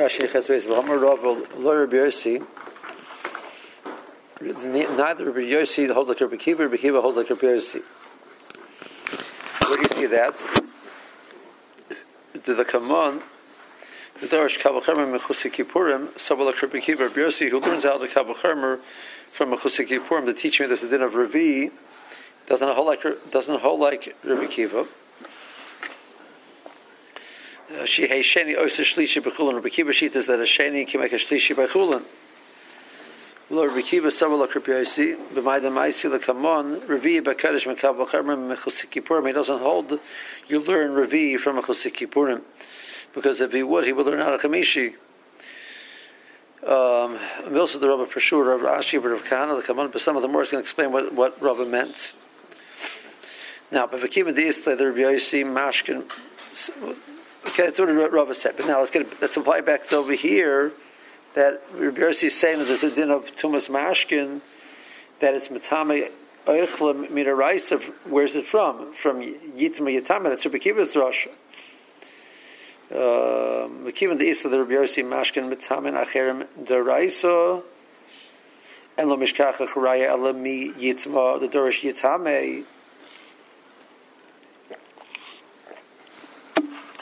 Rashi Chesveis V'Hamar Rav Lo. Neither Rabbi Yossi holds like Rabbi Kiva, Rabbi Kiva holds like Rabbi Yossi. Where do you see that? To the Kamon, the Darish Kabbachermer Mechusik Kippurim, Sabal like Rabbi Kiva, Rabbi Yossi, who learns out the Kabbachermer from Mechusik Kippurim, the teaching there's a din of Ravi, doesn't hold like doesn't hold like Rabbi Kiva. She hey sheni oisa shlishi bechulin. Rabbi Kiva sheet is that a sheni can make a shlishi bechulin. Lo Rabbi Kiva Rabbi Yosi. B'may the ma'isi lekamon. Revi b'kadosh mekav b'chermim mechusik. He doesn't hold. You learn Revi from mechusik. Because if he would, he would learn out of Chamishi. Um, also the Rabbi Pashur, Rabbi Ashi, Rabbi Kahana, the Kaman, but some of the more is going to explain what, what Rabbi meant. Now, but Vakim the Isla, the Rabbi Yossi, Mashkin, okay, that's what Rabbi said. But now let's get let's apply back over here that Rabbi Yossi is saying that there's a din of Tumas Mashkin, that it's Matame Eichla Midaraisa. Where's it from? From Yitma Yitama. That's Rabbi Kiva's drasha. Um, Vakim the Isla, the Rabbi Yossi, Mashkin, Matamin Acherim Daraisa. And lo mishkacha charaya ela mi yitma the dorish yitame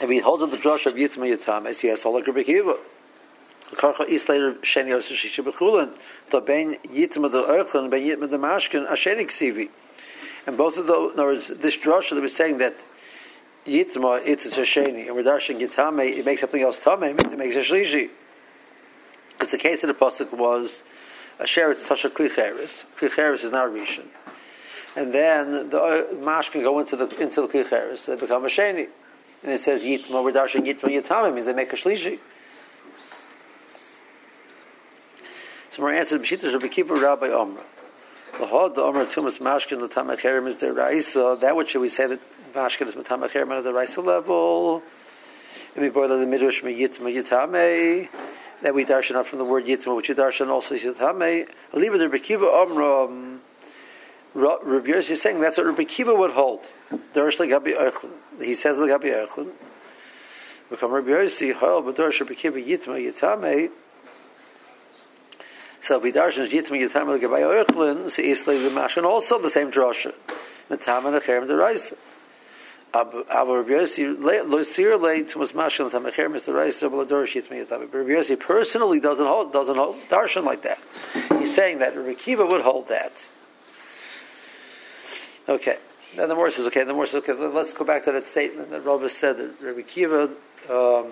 If he holds in the drush of Yitma Yitam, as he has Holak Rabbi Kiva. Karcha is later Sheni Yosef Shisha Bechulin, to Ben Yitma the Erchlin, Ben Yitma the Mashkin, Asheni Ksivi. And both of those, in other words, this drush that was saying that Yitma, it's a Sheni, and we're darshing Yitame, it makes something else Tame, it makes a Shlishi. Because the case of the Pasuk was, Asher it's Tasha Klicheres. Klicheres is not Rishon. And then the uh, Mash can go into the into the Klicheres, they become a Sheni and it says Yitma, we're darshing Yitma Yitamim, means they make a Shlishi. So more answers, B'shita Rabbi Kippur Rabbi Omra. The Hod, the Omra Tumas Mashkin, the Tamacherim is the Raisa. That would should we say that Mashkin is Tamacherim at the Raisa level. And we borrow the Midrash Yitma Yitame. That we darshan out from the word Yitma, which you darshan also Yitame. I'll leave it Rabbi Kiva Omra. Rabbi Yossi is saying that's what Rabbi Kiva would hold. He says Gabi Eichlin. Become Rabbi Yossi, Hoel, but Darish Rabbi Kiva Yitma Yitame. So if we darshan Yitma Yitame Gabi Eichlin, so Islay the Mashan also the same drasha. Mitam and Acherem Rabbi Yossi, lo sir lay to was Mashan the Tamacherem is the Raisa, but Darish Yitma Yitame. Rabbi Yossi personally doesn't hold, doesn't hold darshan like that. He's saying that Rabbi Kiva would hold that. Okay. Then the Morris says, okay, the Morris says, okay, let's go back to that statement that Rabbi said that Rabbi Kiva, um,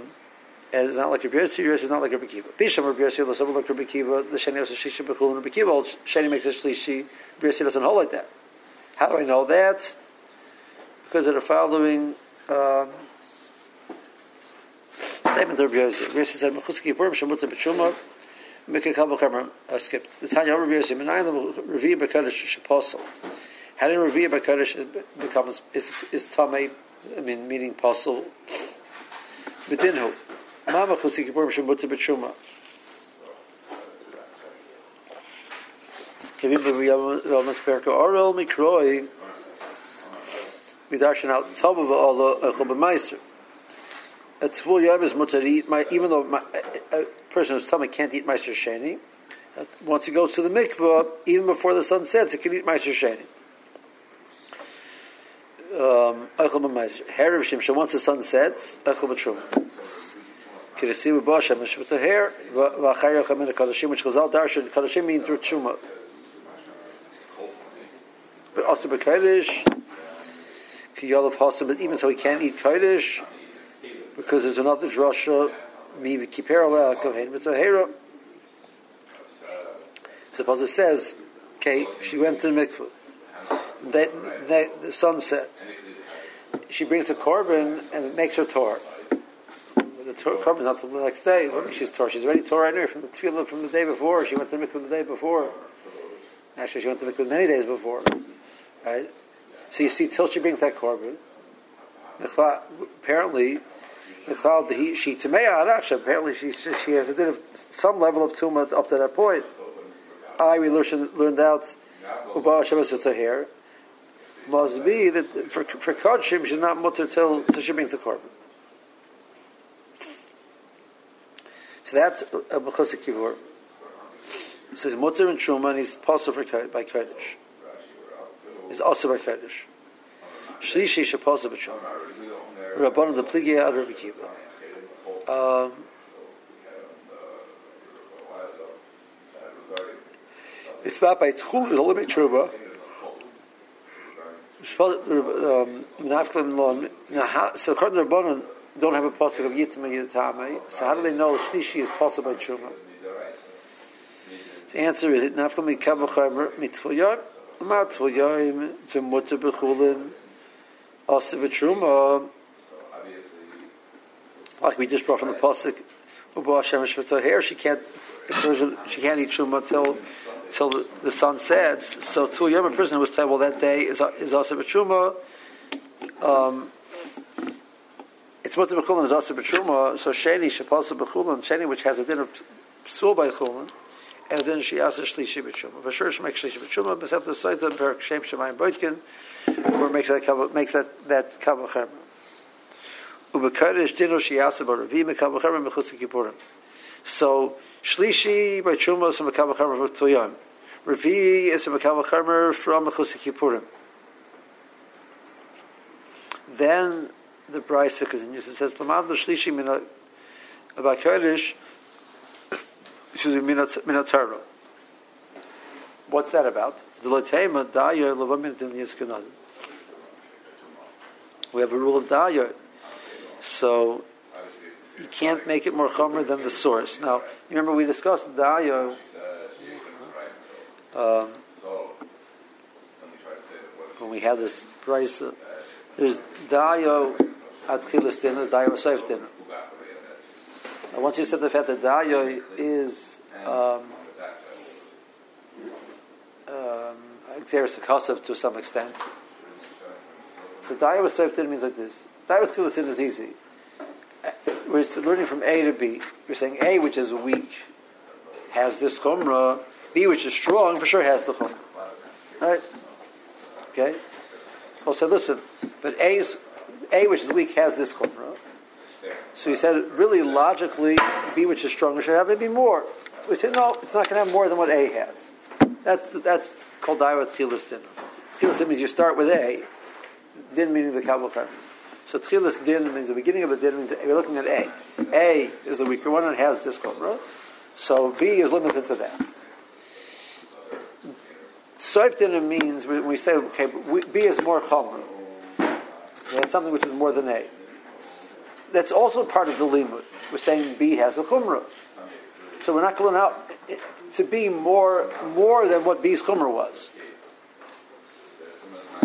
and it's not like Rabbi Yossi, it's not like Rabbi Kiva. Bisham Rabbi Yossi, the like Rabbi Kiva, the Sheni also Shisha Bechul, and Rabbi Kiva, Sheni makes a Shlishi, Rabbi Yossi doesn't hold like that. How do I know that? Because of the following um, statement of Rabbi Yossi. Rabbi Yossi said, Mechus Kippur, Shemutza B'Shuma, Mikha Kabel Kamer, I skipped. The Tanya Rabbi Yossi, Menayim Revi B'Kadosh Shaposel. How did Revi'ah B'Kodesh becomes is is tamei? I mean, meaning possible. B'dinhu, Mama Chusi Kippur B'Shemutza B'Shuma. Kevin B'Viyam Ramas Perka Orel Mikroi Midarshan Al Tov V'Olo Echol B'Meister. A Tvul Yom is mutter to eat, even though my, a, person whose tummy can't eat Meister Sheni, uh, once he goes to the mikvah, even before the sun sets, he can eat Meister Sheni. Um. Hair of once the sun sets, Eichel b'trum. Kirisi b'bosh, Hamish with the hair, v'achar yochem in the Kadashim, which Chazal Darshan, Kadashim mean through Truma. But also b'kodesh, Kiyol of Hasim, but even so he can't eat kodesh, because there's another drasha, mi v'kiper aleh kohen b'tohera. Suppose it says, okay, she went to the mikvah. They, they, the sunset. She brings a korban and it makes her tor. The korban is not the next day. She's tor. She's already tor right now from the tefillah from the day before. She went to the mikvah the day before. Actually, she went to the mikvah many days before. Right. So you see, till she brings that korban, apparently, she apparently she she has a bit of some level of tumah up to that point. I we learned, out Uba must be that for for kodshim she's not mutter till till she brings the korban. So that's a Mechusik Kippur. It says Mutter and Truma and he's possible by Kodesh. He's also by Kodesh. Shlishi Shaposa B'Truma. Rabbanon the Pligia Ad Rabbi Kiva. Um, it's not by Tchul, it's little bit Truma. Um, so according to Rabbanon, don't have a pasuk of Yitma Yitamei. So how do they know Shlishi is possible by Truma? The answer is it nafka mikavachamer mitvoyim, matvoyim to bechulin, also b'truma. Like we just brought from the pasuk, Uba Hashem here she can't she can't eat truma till till the, the sun sets. So to a young person was told, well, that day is is also b'truma. Um, it's mutter b'chulin is also b'truma. So sheni shapasa b'chulin sheni which has a dinner psul by chulin and then she asks shlishi sure, she makes shlishi b'tshuma, but at the of her shem shemayim boitkin, or makes that makes that that cover chemer. Ubekadosh dino she asks about Ravi mekaver chemer mechutz kippurim. So shlishi by tshuma is a mekaver chemer for toyon. Ravi is a mekaver chemer from mechutz kippurim. Then the Brisa continues. It says, "Lamad shlishi min about kodesh." excuse me, Minotaro. What's that about? We have a rule of Daya. So you can't make it more chomer than the source. Now, remember we discussed Daya. Um, when we had this price, uh, there's Dayo Atchilas dinner, Dayo Seif dinner. I want you to say the fact that Dayo is um, um, to some extent. So Dayo with Seif means like this. Dayo with Chilasin is easy. We're learning from A to B. We're saying A, which is weak, has this chumrah. B, which is strong, for sure has the chumrah. Right? Okay? I'll say, listen, but A's, A, which is weak, has this chumrah. So he said, really logically, B, which is stronger, should have maybe more. We said, no, it's not going to have more than what A has. That's, that's called Daiwa Tchilas Din. Tchilas Din means you start with A, Din meaning the Kabbalah. So Tchilas Din means the beginning of a Din means we're looking at A. A is the weaker one and has this Chumrah. So B is limited to that. Soif Din means when we say, okay, B is more Chumrah. Has something which is more than A that's also part of the limud. We're saying B has a chumrah. So we're not going out to be more more than what B's chumrah was.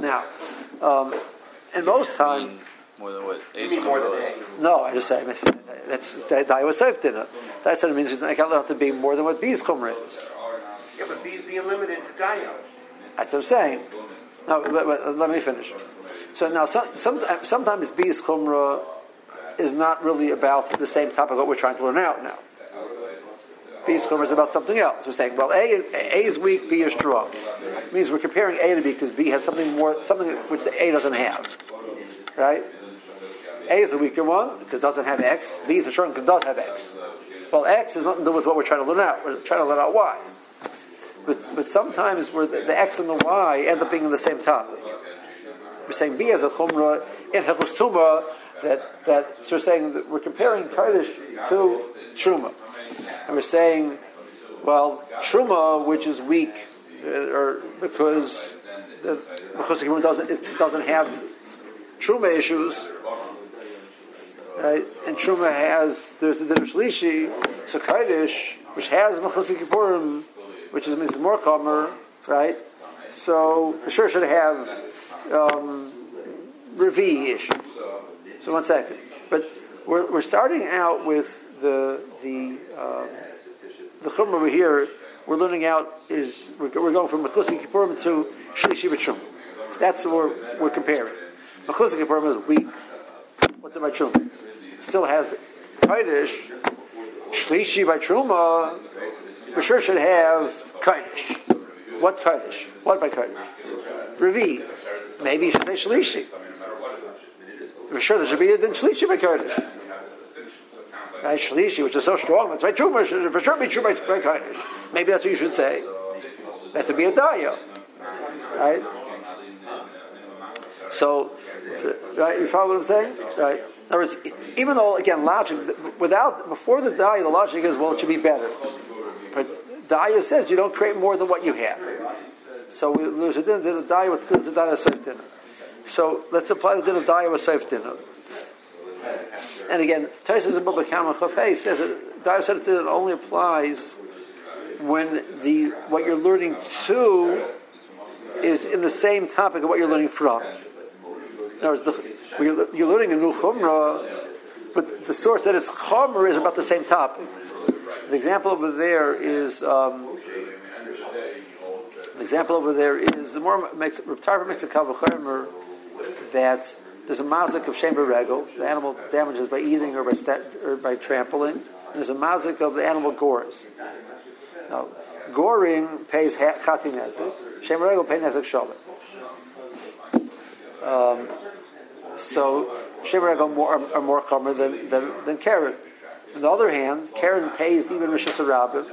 Now, um, and most time. More than what A's chumrah was. No, I just say that's that I was saved in it. That's what it means. I can't to be more than what B's chumrah is. Yeah, but B's being limited to Dayo. That's what I'm saying. Now, let, let, let me finish. So now, some, some, sometimes B's chumrah is not really about the same topic that we're trying to learn out now. B's chumrah is about something else. We're saying, well, A, A is weak, B is strong. It means we're comparing A to B because B has something more, something which A doesn't have. Right? A is the weaker one because it doesn't have X. B is the strong because it does have X. Well, X has nothing to do with what we're trying to learn out. We're trying to learn out Y. But, but sometimes where the, the, X and the Y end up being in the same topic. We're saying B has a chumrah in Hechus Tumah that, that so we're saying that we're comparing Kaddish to Truma. And we're saying, well, Truma, which is weak, uh, or because the, because the doesn't doesn't have Truma issues, right? And Truma has there's the Dinush Lishi, so which has Mechusik Kippurim, which is means more calmer, right? So for sure should have um, issues. So one second. But we're, we're starting out with the the um, the chum over here. We're learning out is we're, we're going from Mechusi Kippurim to Shlishi B'Trum. That's what we're, we're comparing. Mechusi Kippurim is weak. What the B'Trum? Still has Kaddish. Shlishi by Truma, we sure should have Kaddish. What Kaddish? What by Kaddish? Revi. Maybe Shlishi. For sure, there should be a din shlishi by Kurdish. Right? Shlishi, which is so strong, that's by Truma, should for sure be true by, by Kaddish. Maybe that's what you should say. That to be a Daya. Right? So, right, you follow what I'm saying? Right? In other words, even though, again, logic, without, before the Daya, the logic is, well, it should be better. But Daya says you don't create more than what you have. So we, there's a din of Daya with the Daya Seif dinner. So let's apply the din of with Seif dinner. And again, Taisus in Baba Kama Chafei says that Daya Seif dinner only applies when the what you're learning to is in the same topic of what you're learning from. Words, the, you're, learning a new chumrah, but the source that it's chumrah is about the same topic. The example over there is um, the example over there is the more makes Tarver makes a kavachomer that there's a mazik of shem regel, the animal damages by eating or by or by trampling. And there's a mazik of the animal gores. Now, goring pays chati nezik. Shem regel pays nezik shalom. Um, so shem regel more, are, are more chomer than than, than Karen. On the other hand, Karen pays even Rishus Rabbim.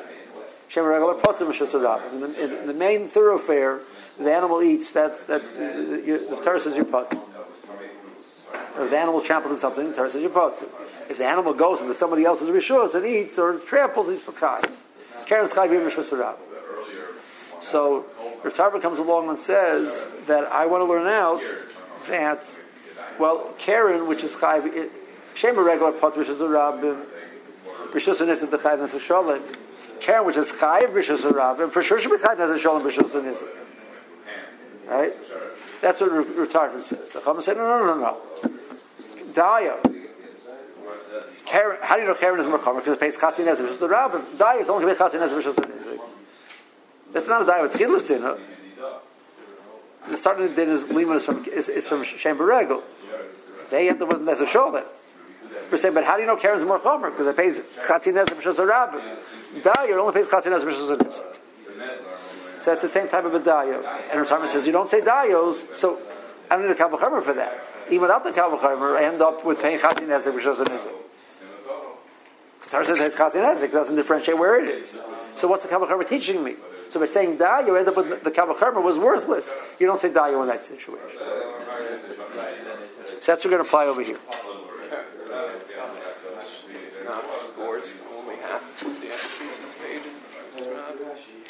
Shem regel potter Rishus Rabbim. In, the main thoroughfare, the animal eats. That that uh, the Torah says you pot. If the animal tramples in something, the Torah says you pot. If the animal goes into somebody else's rishus and eats or tramples, he's chai. Karen's chai Rishus Rabbim. So Rav comes along and says that I want to learn out that well, Karen, which is chai, Shema regular pot, which is a rabbim, Rishus Nisim the Chayv Nasa Shalom. Karen, which is Chayv Rishus Rabbim, for sure should be Chayv Nasa Shalom Rishus Nisim. Right? That's what Ratarfin says. The Chama said, no, no, no, no. Daya. Karen, how do you know Karen is Merchamer? Because it pays Chatzin Nezir Rishus Rabbim. Daya is only going to pay Chatzin Nezir Rishus Nisim. That's not a Daya with Chilas dinner. The starting the din is Lima is from, is, is from Shem Beregel. They have the with a Shalom. We're saying, but how do you know Karen's more chomer? Because it pays chatzin nezir b'shus harab. Daya only pays chatzin nezir b'shus harab. So that's the same type of a dayo. And Retirement says, you don't say dayos, so I don't need a kavachomer for that. Even without the kavachomer, I end up with paying chatzin nezir b'shus harab. Tar says it's chatzin nezir, it doesn't differentiate where it is. So what's the kavachomer teaching me? So by saying dayo, end up with the kavachomer was worthless. You don't say dayo in that situation. That's what we're going to apply over here.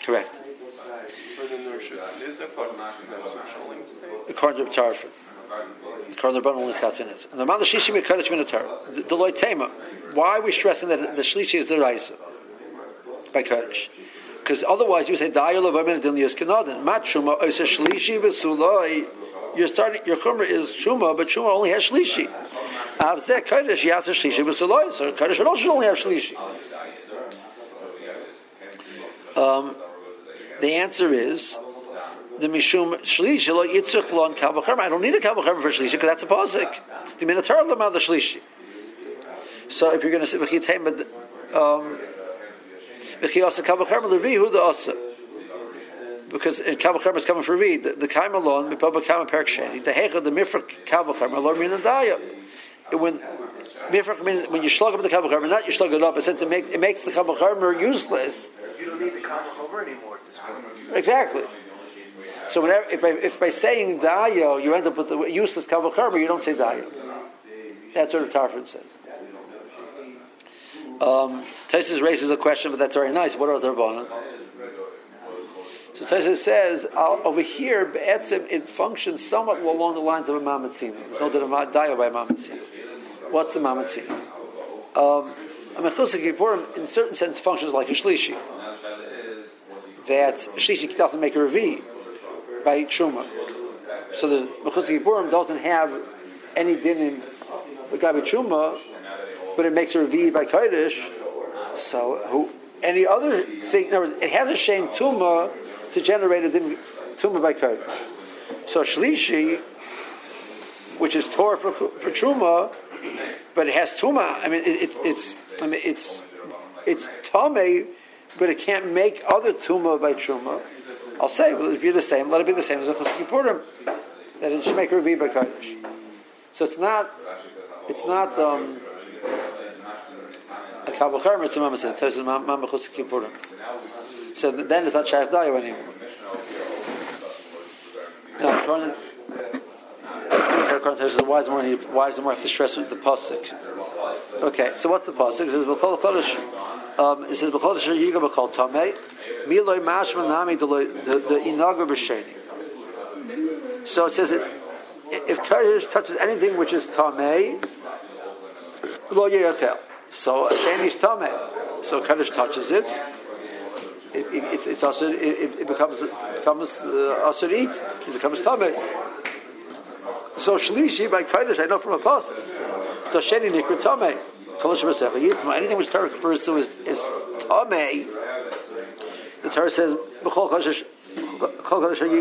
Correct. According to Tarfin. According to only Chatzinis. And the Manda Shishi Mekadosh Minotar. The Deloitte Tema. Why are we stressing that the Shlishi is the Raisa? By Kaddish. Because otherwise you say Dayal of Amin Dilnias Kanadin. Mat Shuma Oisa Shlishi Vesuloi. You're starting your Chumra is Shuma, but Shuma only has Shlishi. Avzeh Kaddish Yasa Shlishi Vesuloi. So Kaddish also only have Shlishi. Um, the answer is the mishum shlishi lo yitzuk lo kavacherma. I don't need a kavacherma for shlishi because that's a posik. The minatar lama the shlishi. So if you're going to say v'chitayim um v'chiyasa kavacherma levihu the asa. Because in kavacherma is coming for read the, the kaim alone mipaba kaim perik sheni the hecha the mifra kavacherma lo minadaya. When mifra when you slug up the kavacherma, not you slug it up, it says it, make, it makes the kavacherma useless. You don't need the kavacherma anymore at this point. Exactly. So whenever, if by, if by saying Daya, you end up with the useless kavacherma, you don't say Daya. That's what the Tarfin says. Um, Tesis raises a question, but that's very nice. What are the rabbanon? So Tesis says uh, over here, be'etzim, it functions somewhat along the lines of a mamatzina. There's no dayo by mamatzina. What's the mamatzina? Um, I mean, Chusik in certain sense, functions like a shlishi that Shlishi doesn't make a Revi by Truma. So the Mechutz Gibburim doesn't have any din in Gabi Truma, but it makes a Revi by Kodesh. So who, any other thing, In other words, it has a shame Tuma to generate a din Tuma by Kodesh. So Shlishi, which is Torah for, for Truma, but it has Tuma. I mean, it, it, it's, I mean, it's, it's Tomei but it can't make other tumah by truma. I'll say, will it be the same? Let it be the same as a Chos that it should make Revi by Kaddish. So it's not, it's not, um, Kabel Karma, it's a Mama said, Tosis Mama Chutz Kippurim. So then it's not Shaykh Dayo anymore. Now, according to why is more why is more to stress with the pasuk? Okay, so what's the pasuk? It says b'chol chodesh. Um, it says b'chol chodesh yiga b'chol tamei miloi mashma nami the the inaga b'sheni. So it says that if kodesh touches anything which is tamei, lo yechel. So sheni is tamei. So kodesh touches it. It, it, it's, it's also it, it becomes becomes uh, eat. It becomes tamei. So shlishi by kodesh I know from a pasuk. Dosheni nikra tamei. Anything which Torah refers to is, is tamei. The Torah says b'chol kodesh. Anything,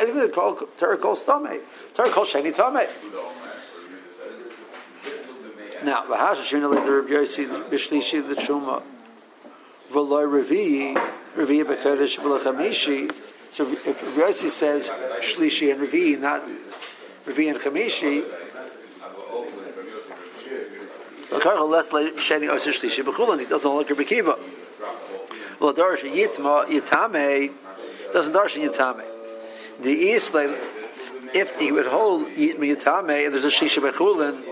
anything that Torah calls Tomei. Torah calls Sheni Tomei. Now, V'hasha Shina the Rabbi Yossi B'Shlishi the Truma So if Yossi says Shlishi and Revi, not Revi and Chamishi. He doesn't like Rabbi Kiva. Well, Darish Yitma Yitame doesn't darshan Yitame. The East, like, if he would hold Yitma Yitame, and there's a Shisha Bechulin,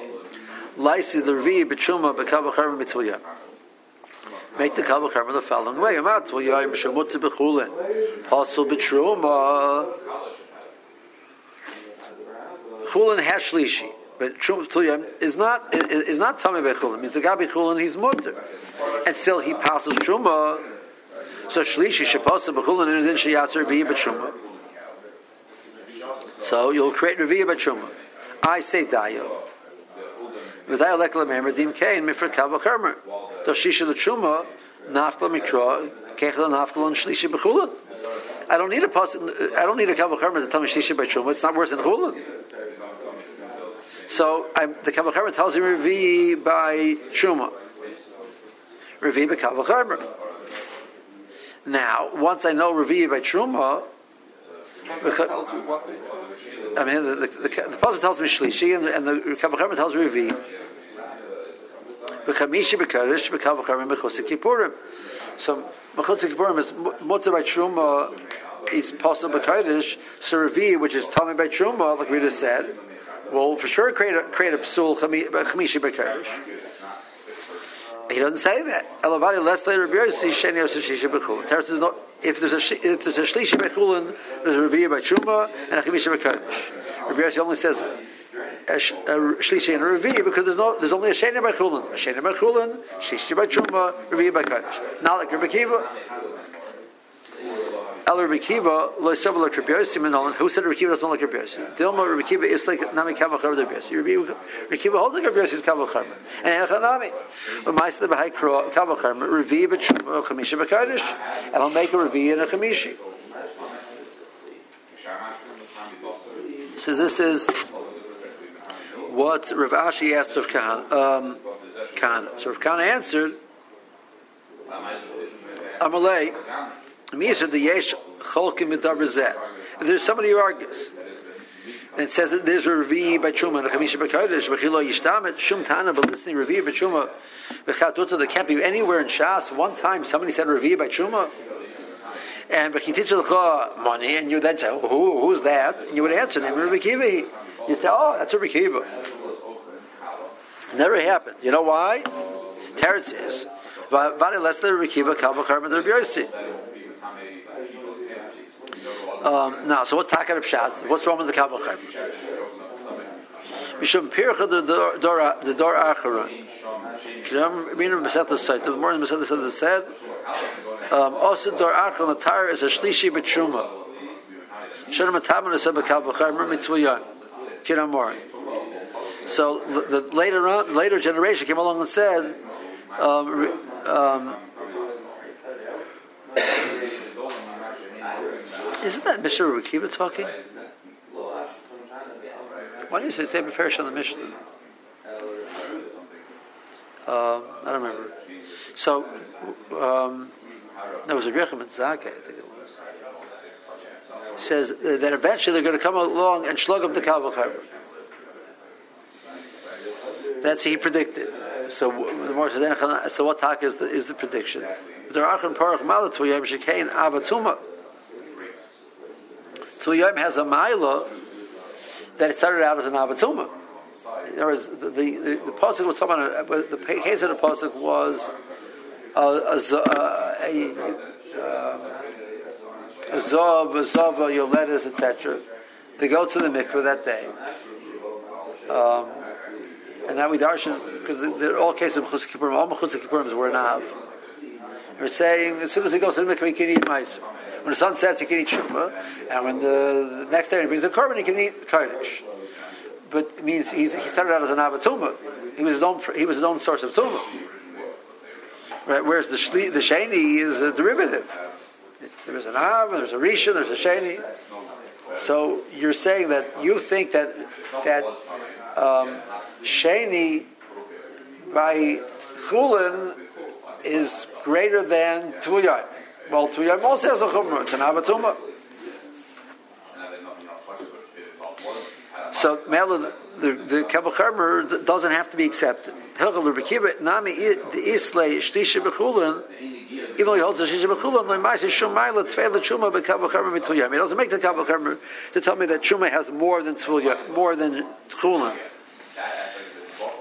Laisi the Revi B'Chuma B'Kava Charma B'Tulya. Make the Kava Charma the following way. Amat Tulya B'Shemut B'Chulin. Pasul B'Truma. Chulin has Shlishi. But Tulya is not is not Tame Bechulin. Means the Gabi Chulin he's mutter, and still he passes Truma. So Shlishi Shapasa Bechulin and then Shiyatzer Reviya B'Truma. So you'll create Reviya B'Truma. I say Dayo. V'dayo lek l'memer dim kein mifra kava. Doshisha mikra kechla nafkla and shlishi b'chulin. I don't need a pasuk. I don't need a kava chermer to tell me shlishi b'truma. It's not worse than chulin. So I'm, the kava chermer tells me revi by truma. Revi by kava chermer. Now, once I know revi by truma. I mean, the, the, the, the puzzle tells me shlishi, and the, and the Kabbalah tells me revi. B'chamishi b'kadosh b'kavacharim b'chosik kippurim. So b'chosik kippurim is mutter by truma. It's possible b'kadosh. So revi, which is tummy by truma, like we just said, will for sure create a create a psul chamishi b'kadosh. He doesn't say that. Elavadi less later Rabbi sheni osishisha b'chulin. If there's a if there's a shlishi b'chulin, there's a revi by truma and a chamisha b'kadosh. Rabbi only says Uh, shlishi and a revi because there's no there's only a sheni by chulin, a sheni by chulin, shlishi by truma, revi by kadosh. Not like Rabbi Kiva. El Rabbi Kiva lo several like Rabbi Yossi Minolan. Who said Rabbi Kiva doesn't like Rabbi Yossi? Dilma Rabbi Kiva is like Nami Kavach Rabbi Yossi. Rabbi Kiva holds like Rabbi Yossi's Kavach Rabbi. And Echanami. But my the Bahai Kavach Rabbi Revi b'Truma Chamisha b'Kadosh, and I'll make a Revi and a Chamishi. So this is what Rav Ashi asked of Khan. Um. So Rav Khan answered, Amalei. Me said the yesh cholkim If there's somebody who argues and says that there's a revi by truma and a chamisha by kodesh yishtamet shum tana but listening revi by truma v'chatuta that can't be anywhere in Shas. One time somebody said revi by truma. And v'chititz money, and you then say, Who, "Who's that?" And you would answer, "Name Rabbi Kiva." You'd say, "Oh, that's a Kiva." Never happened. You know why? Teretz says, "Vadi less than Rabbi Kiva, kavachar with Rabbi Yossi." Um, now, so what's Takar Pshat? What's wrong with the Chayim? Mishum Pircha the Dor the Acharon. You remember Masechta site? The morning Masechta said um, also Dor Acharon the tire is a shlishi b'truma. Shem Mataman is a Kabbalah Chayim mitzvayan. Kiramor. So the, the later on, later generation came along and said. Um, um, Isn't that Mr. Rukiva talking? Why do you say Sefer Perish on the Mishnah? Um, I don't remember. So, um, that was a Rechem and Zake, I think it was. Says that eventually they're going to come along and slug up the Kabbalah That's he predicted. So the so what talk is the is the prediction? There are parach malat tvuyim shekain avatuma. Has a mila that it started out as an avatuma. There was the the, the, the pasuk was talking about the case of the pasuk was a a, a, a zav, a zava, your letters, etc. They go to the mikveh that day. Um, and now we darshan because they're all cases of chutz. All chutz were nav. We're saying as soon as he goes to the mikveh, he can eat mice. When the sun sets, he can eat shumah, and when the, the next day he brings the korban, he can eat kodesh. But it means he started out as an avatuma. He was his own. He was his own source of tumah. Right, whereas the shli, the sheni is a derivative. There's an av, there's a rishon, there's a sheni. So you're saying that you think that that um, sheni by chulin is greater than tvuyayim. Well, tvuyayim also has a chumrah. It's an avatuma. So Mela, the the Kabbalah doesn't have to be accepted. Hilchel Rebekiva Nami Islay Shtisha Bechulin. Even though he holds the Shtisha Bechulin, Lemaisa Shumayla Tfeila Shuma Bekabbalah Mituyam. He doesn't make the Kabbalah to tell me that Shuma has more than Tfilya, more than Chulin.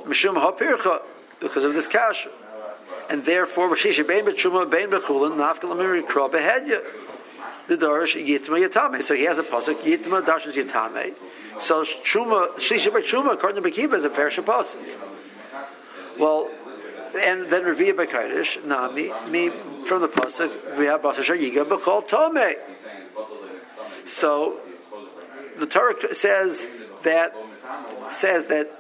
Mishum Hapircha because of this kasha. And therefore, Rashisha Bein Bechuma Bein Bechulin Nafkalam Mirikra Behedya. The Darish Yitma Yatame. So he has a pasuk Yitma Darshan Yatame. So Shuma Shlisha Bechuma according to Bekiva is a fair pasuk. Well, and then Reviya Bekadosh, Nami, me from the pasuk, we have Basashar Yiga Bechol Tome. So the Torah says that says that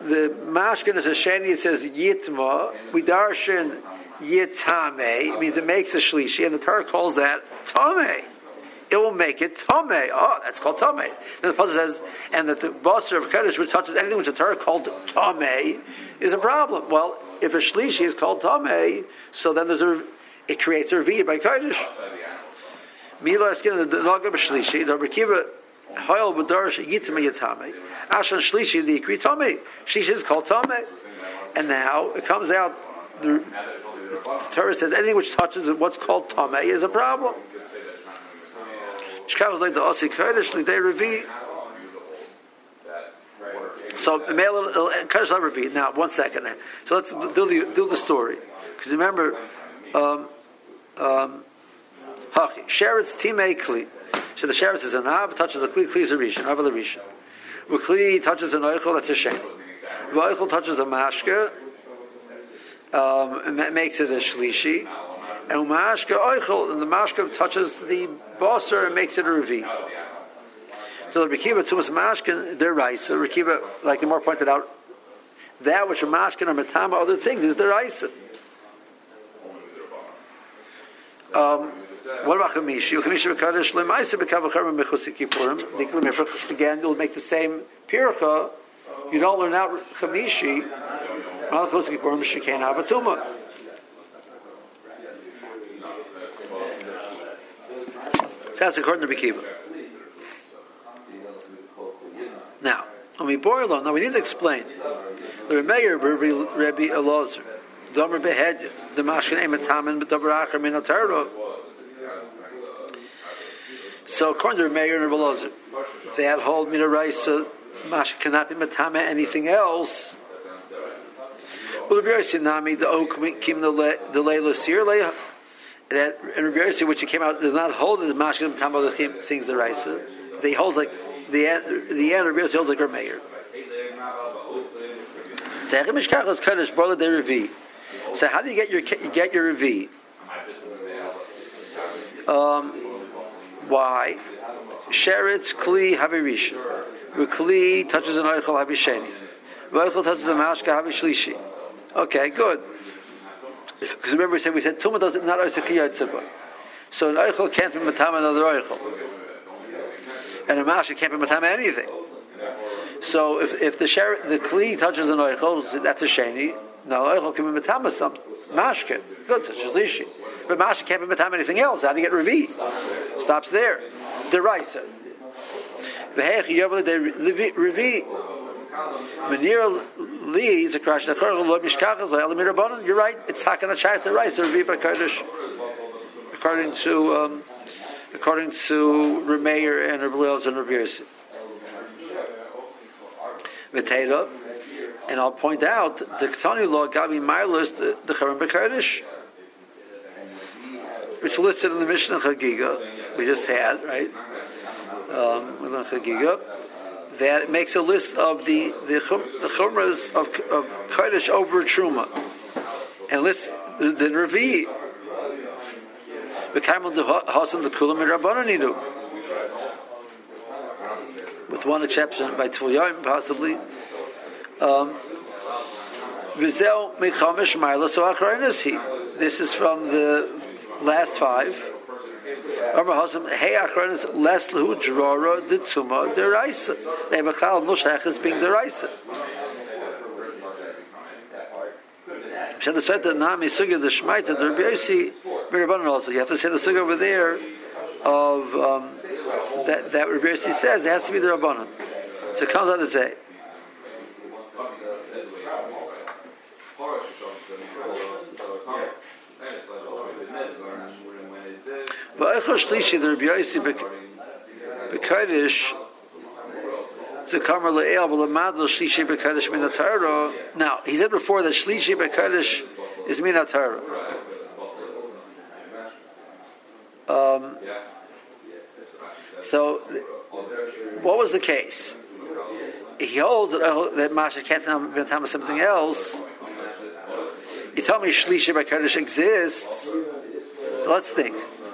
the mashkin is a sheni. It says yitma. We darshan yitame. It means it makes a shlishi, and the Torah calls that tame. It will make it tame. Oh, that's called tame. Then the pasuk says, and that the basar of kaddish which touches anything which the Torah called tame is a problem. Well, if a shlishi is called tame, so then there's a it creates a reviya by kaddish. Mila askin the nagam shlishi the rekiva Hoyel b'darish yitame yitame. Ashan shlishi the ikri tame. Shlishi is called tame, and now it comes out. The, the Torah says anything which touches what's called tame is a problem. Shkavos like the osi kodesh like they revi. So male kodesh not revi. Now one second. So let's do the do the story because remember. Um, um, Sheretz timei kli. So the sheretz is an ab, touches the kli, kli is a rishon, ab the rishon. Kli touches an oichel, that's a shen. Oichel touches a mashka, um, makes it a shlishi. And oichel, and the mashka touches the bosser and makes it a revi. So the rekiva tumas mashkin, they're right. So rekiva, like the more pointed out, that which a mashkin or matama, other things is the rice. Um, what about Chamishi? Chamishi B'Kadosh Lemaisa B'Kavacharim Mechusi Kippurim. Again, you'll make the same pircha. You don't learn out Chamishi. Mal Mechusi Kippurim Shekain So that's according to Bekiva. Now, when alone, now we need to explain. The Remeir Rebbe Elazar, Domer Behed, the Mashkin Emetamin, but Domer Acher Min so according to Meir and Rebbe that hold mina raisa masha cannot be matame anything else. Well, the Sinami the oak kim the leila sir that in Rabbi which it came out does not hold the masha matame other things the raisa. They hold like the. The end Rabbi holds like a Meir. So how do you get your you get your revi? Um, why? Sheretz kli havirisha. Kli touches an oichel havisheni. Oichel touches a mashka havishlishi. Okay, good. Because remember we said we said tuma doesn't not oisek yitzibah. So an oichel can't be matama another oichel, and a mashka can't be matama anything. So if, if the sher, the kli touches an oichel, that's a sheni. No, oichel can be matama some mashka. Good, such as lishi. But Masha can't be matam anything else. How do you get revi? Stops there. Deraisa. V'hech yavle de revi. Menir Li is a crash. The Chorach Lo Mishkachas Lo Elamir Rabbanon. You're right. It's Hakan Achar the rice. Or Viva Kodesh. According to um, according to Remeir and Leos and Yosef. V'teira. And I'll point out the Ketani law Gabi Marlis the the Charim Bekodesh, which listed in the Mishnah Chagiga we just had, right? Um, we learned Chagiga. That makes a list of the the, chum, the chumras of, of Kodesh over Truma, and lists the, the. With one exception, by Tvuyayim possibly. Um, This is from the last five. Amar Hasam Hey Achronis Les Lahu Drora Ditzuma Deraisa. They have a chal Nushach as being Deraisa. Said the Seta Nami Sugya the Shmaita the Rabbi Yossi Mirabanan also. You have to say the Sugya over there of um, that that Rabbi Yossi says it has to be the Rabbanan. So it comes out to say. Va'echa shlishi the Rabbi Yossi b'kodesh to kamer le'el v'lemadlo shlishi b'kodesh min Torah. Now he said before that shlishi b'kodesh is min Torah. Um, so, what was the case? He holds that, uh, that Masha can't tell something else. He told me Shlishi B'Kodesh exists. So let's think.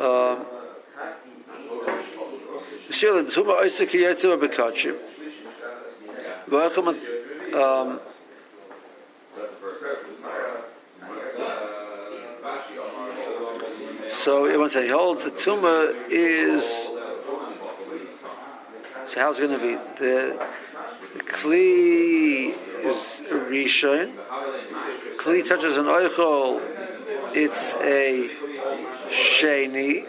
Um, Um, so it once he holds the tumor is so how's it going to be? The, the kli is rishon. Kli touches an oichol it's a sheni.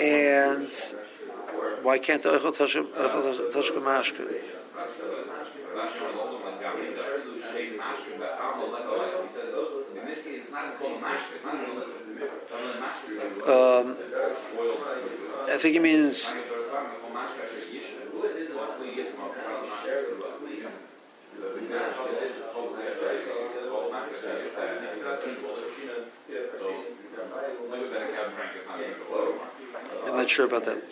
And why can't the touch oichol touch um, I think it means I'm not sure about that.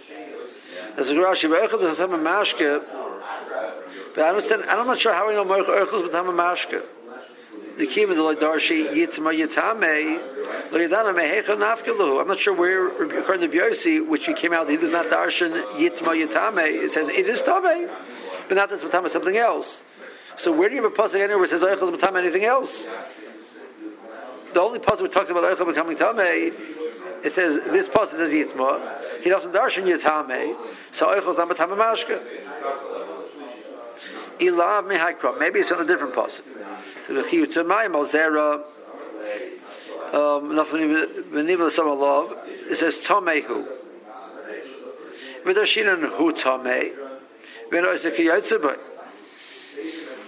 There's a Rashi, mashke, but I understand. I'm not sure how we know Erchus Tama mashke. The of the Darshi Yitzma Yitame I'm not sure where, according to Biosi, which we came out, it is not darshan yitma yitame. It says it is tame, but not that's matame something else. So where do you have a pasuk anywhere where it says oichel matame anything else? The only pasuk we talked about oichel becoming tame, it says this pasuk says yitma. He doesn't darshan yitame, so oichel is not matame mashka. Ilav mehaikrop. Maybe it's on a different pasuk. So the chiyutamai malzera um, it says Tomehu. Vidashinan Hu Tomei.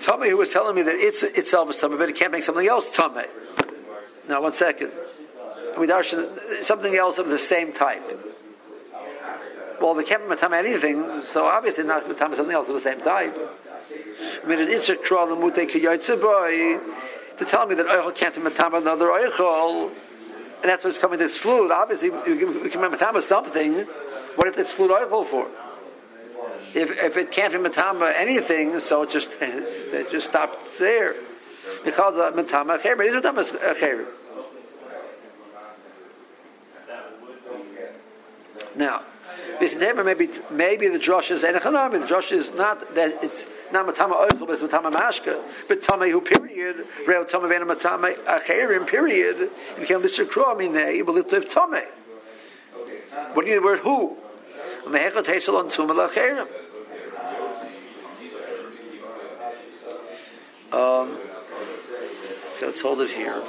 Tomei who was telling me that it's itself is Tomei, but it can't make something else Tomei. Now, one second. Something else of the same type. Well, we can't matama anything, so obviously not matama something else of the same type. I mean, it's a kral to tell me that oichel can't matama another oichel, and that's what's coming to slud. Obviously, we can matama something. What if it's slud oichel for? If, if it can't be matama anything, so it just it just stopped there. Because matama chemer is matama. Now, maybe maybe the drush is enechanami. The drush is not that it's not matama oichel, but it's matama mashka. But tame who period, reo tame vena matama acherim period. You I mean, you will live tame. What do you need the word who? Mehechot hesel on tumah lacherim. Um, let's hold it here.